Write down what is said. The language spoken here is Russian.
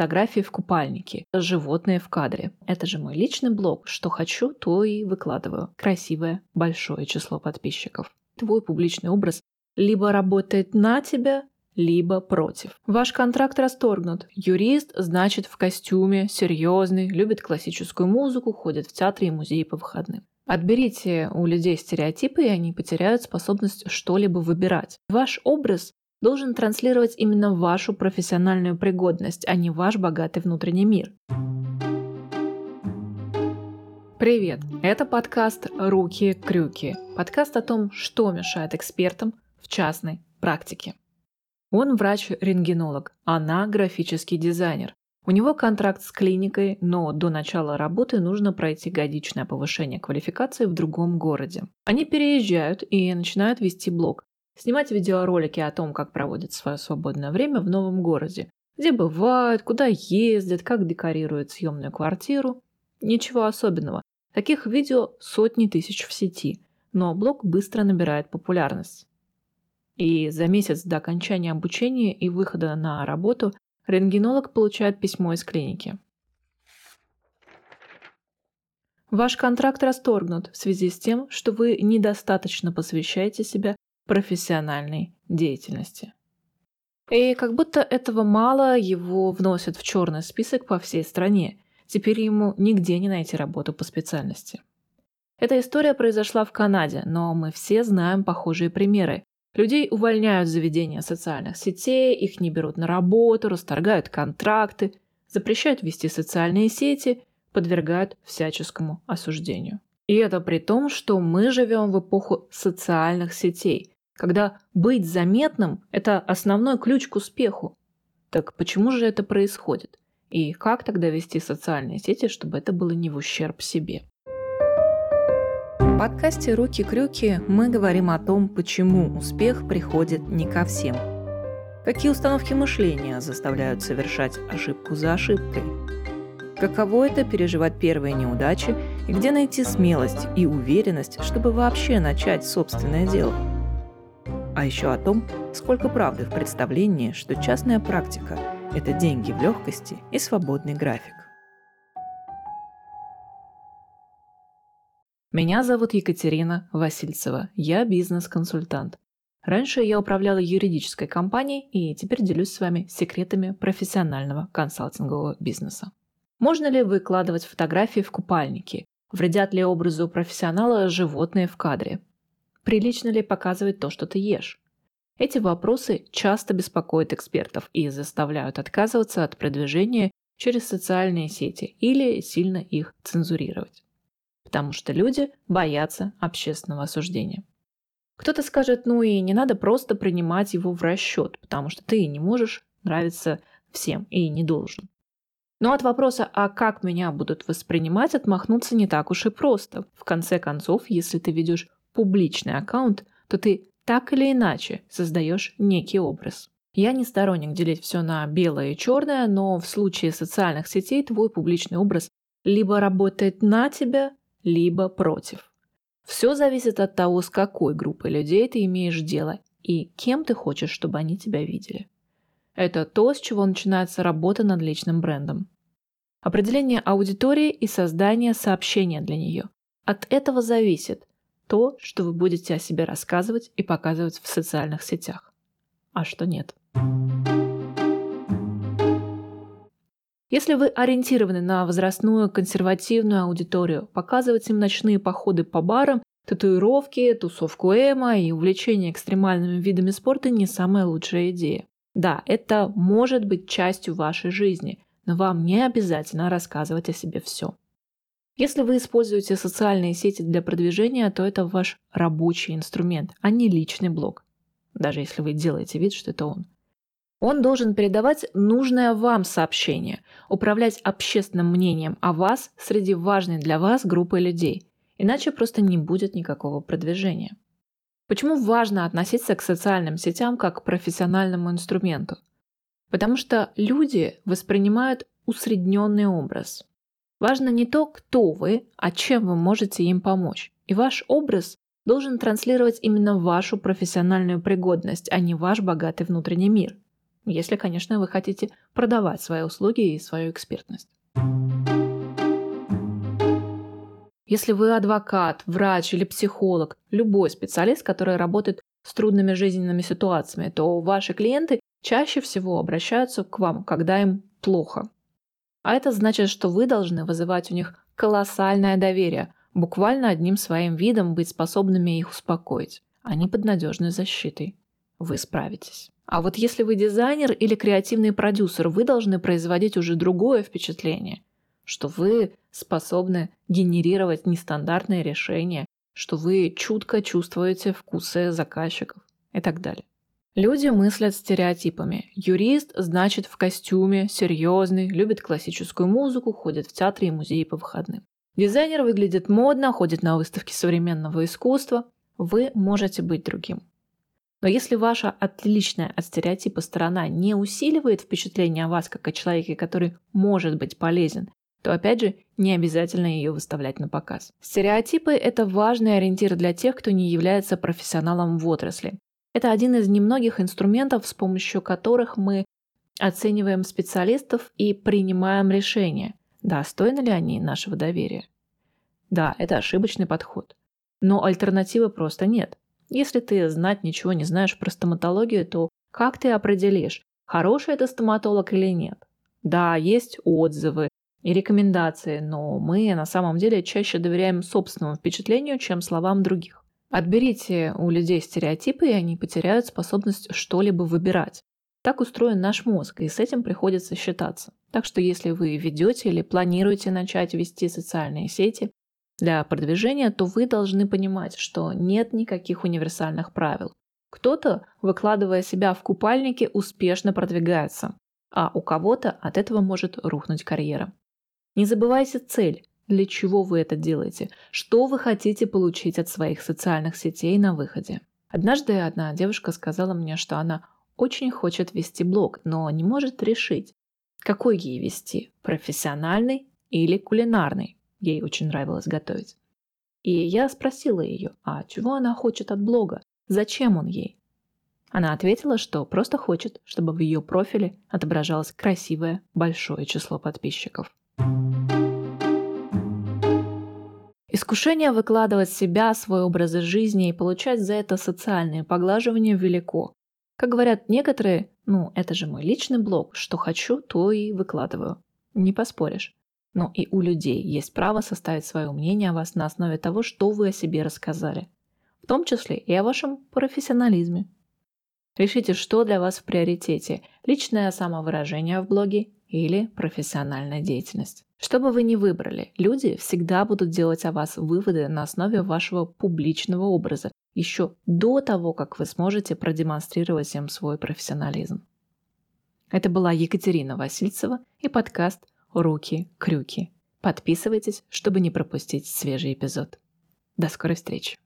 фотографии в купальнике, животные в кадре. Это же мой личный блог. Что хочу, то и выкладываю. Красивое, большое число подписчиков. Твой публичный образ либо работает на тебя, либо против. Ваш контракт расторгнут. Юрист, значит, в костюме, серьезный, любит классическую музыку, ходит в театры и музеи по выходным. Отберите у людей стереотипы, и они потеряют способность что-либо выбирать. Ваш образ должен транслировать именно вашу профессиональную пригодность, а не ваш богатый внутренний мир. Привет! Это подкаст «Руки-крюки». Подкаст о том, что мешает экспертам в частной практике. Он врач-рентгенолог, она графический дизайнер. У него контракт с клиникой, но до начала работы нужно пройти годичное повышение квалификации в другом городе. Они переезжают и начинают вести блог. Снимать видеоролики о том, как проводят свое свободное время в новом городе. Где бывают, куда ездят, как декорируют съемную квартиру. Ничего особенного. Таких видео сотни тысяч в сети. Но блог быстро набирает популярность. И за месяц до окончания обучения и выхода на работу рентгенолог получает письмо из клиники. Ваш контракт расторгнут в связи с тем, что вы недостаточно посвящаете себя профессиональной деятельности. И как будто этого мало, его вносят в черный список по всей стране. Теперь ему нигде не найти работу по специальности. Эта история произошла в Канаде, но мы все знаем похожие примеры, Людей увольняют с заведения социальных сетей, их не берут на работу, расторгают контракты, запрещают вести социальные сети, подвергают всяческому осуждению. И это при том, что мы живем в эпоху социальных сетей, когда быть заметным – это основной ключ к успеху. Так почему же это происходит? И как тогда вести социальные сети, чтобы это было не в ущерб себе? подкасте «Руки-крюки» мы говорим о том, почему успех приходит не ко всем. Какие установки мышления заставляют совершать ошибку за ошибкой? Каково это переживать первые неудачи и где найти смелость и уверенность, чтобы вообще начать собственное дело? А еще о том, сколько правды в представлении, что частная практика – это деньги в легкости и свободный график. Меня зовут Екатерина Васильцева. Я бизнес-консультант. Раньше я управляла юридической компанией и теперь делюсь с вами секретами профессионального консалтингового бизнеса. Можно ли выкладывать фотографии в купальнике? Вредят ли образу профессионала животные в кадре? Прилично ли показывать то, что ты ешь? Эти вопросы часто беспокоят экспертов и заставляют отказываться от продвижения через социальные сети или сильно их цензурировать потому что люди боятся общественного осуждения. Кто-то скажет, ну и не надо просто принимать его в расчет, потому что ты не можешь нравиться всем и не должен. Но от вопроса, а как меня будут воспринимать, отмахнуться не так уж и просто. В конце концов, если ты ведешь публичный аккаунт, то ты так или иначе создаешь некий образ. Я не сторонник делить все на белое и черное, но в случае социальных сетей твой публичный образ либо работает на тебя, либо против. Все зависит от того, с какой группой людей ты имеешь дело и кем ты хочешь, чтобы они тебя видели. Это то, с чего начинается работа над личным брендом. Определение аудитории и создание сообщения для нее. От этого зависит то, что вы будете о себе рассказывать и показывать в социальных сетях, а что нет. Если вы ориентированы на возрастную консервативную аудиторию, показывать им ночные походы по барам, татуировки, тусовку эмо и увлечение экстремальными видами спорта не самая лучшая идея. Да, это может быть частью вашей жизни, но вам не обязательно рассказывать о себе все. Если вы используете социальные сети для продвижения, то это ваш рабочий инструмент, а не личный блог. Даже если вы делаете вид, что это он. Он должен передавать нужное вам сообщение, управлять общественным мнением о вас среди важной для вас группы людей. Иначе просто не будет никакого продвижения. Почему важно относиться к социальным сетям как к профессиональному инструменту? Потому что люди воспринимают усредненный образ. Важно не то, кто вы, а чем вы можете им помочь. И ваш образ должен транслировать именно вашу профессиональную пригодность, а не ваш богатый внутренний мир – если, конечно, вы хотите продавать свои услуги и свою экспертность. Если вы адвокат, врач или психолог, любой специалист, который работает с трудными жизненными ситуациями, то ваши клиенты чаще всего обращаются к вам, когда им плохо. А это значит, что вы должны вызывать у них колоссальное доверие, буквально одним своим видом быть способными их успокоить. Они под надежной защитой. Вы справитесь. А вот если вы дизайнер или креативный продюсер, вы должны производить уже другое впечатление, что вы способны генерировать нестандартные решения, что вы чутко чувствуете вкусы заказчиков и так далее. Люди мыслят стереотипами. Юрист значит в костюме, серьезный, любит классическую музыку, ходит в театры и музеи по выходным. Дизайнер выглядит модно, ходит на выставки современного искусства. Вы можете быть другим. Но если ваша отличная от стереотипа сторона не усиливает впечатление о вас как о человеке, который может быть полезен, то опять же не обязательно ее выставлять на показ. Стереотипы – это важный ориентир для тех, кто не является профессионалом в отрасли. Это один из немногих инструментов, с помощью которых мы оцениваем специалистов и принимаем решения, достойны ли они нашего доверия. Да, это ошибочный подход. Но альтернативы просто нет. Если ты знать ничего не знаешь про стоматологию, то как ты определишь, хороший это стоматолог или нет? Да, есть отзывы, и рекомендации, но мы на самом деле чаще доверяем собственному впечатлению, чем словам других. Отберите у людей стереотипы, и они потеряют способность что-либо выбирать. Так устроен наш мозг, и с этим приходится считаться. Так что если вы ведете или планируете начать вести социальные сети для продвижения, то вы должны понимать, что нет никаких универсальных правил. Кто-то, выкладывая себя в купальнике, успешно продвигается, а у кого-то от этого может рухнуть карьера. Не забывайте цель, для чего вы это делаете, что вы хотите получить от своих социальных сетей на выходе. Однажды одна девушка сказала мне, что она очень хочет вести блог, но не может решить, какой ей вести, профессиональный или кулинарный. Ей очень нравилось готовить. И я спросила ее, а чего она хочет от блога, зачем он ей? Она ответила, что просто хочет, чтобы в ее профиле отображалось красивое большое число подписчиков. Искушение выкладывать себя, свой образ жизни и получать за это социальные поглаживания велико. Как говорят некоторые, ну это же мой личный блог, что хочу, то и выкладываю. Не поспоришь. Но и у людей есть право составить свое мнение о вас на основе того, что вы о себе рассказали. В том числе и о вашем профессионализме. Решите, что для вас в приоритете – личное самовыражение в блоге или профессиональная деятельность. Что бы вы ни выбрали, люди всегда будут делать о вас выводы на основе вашего публичного образа еще до того, как вы сможете продемонстрировать им свой профессионализм. Это была Екатерина Васильцева и подкаст «Руки-крюки». Подписывайтесь, чтобы не пропустить свежий эпизод. До скорой встречи!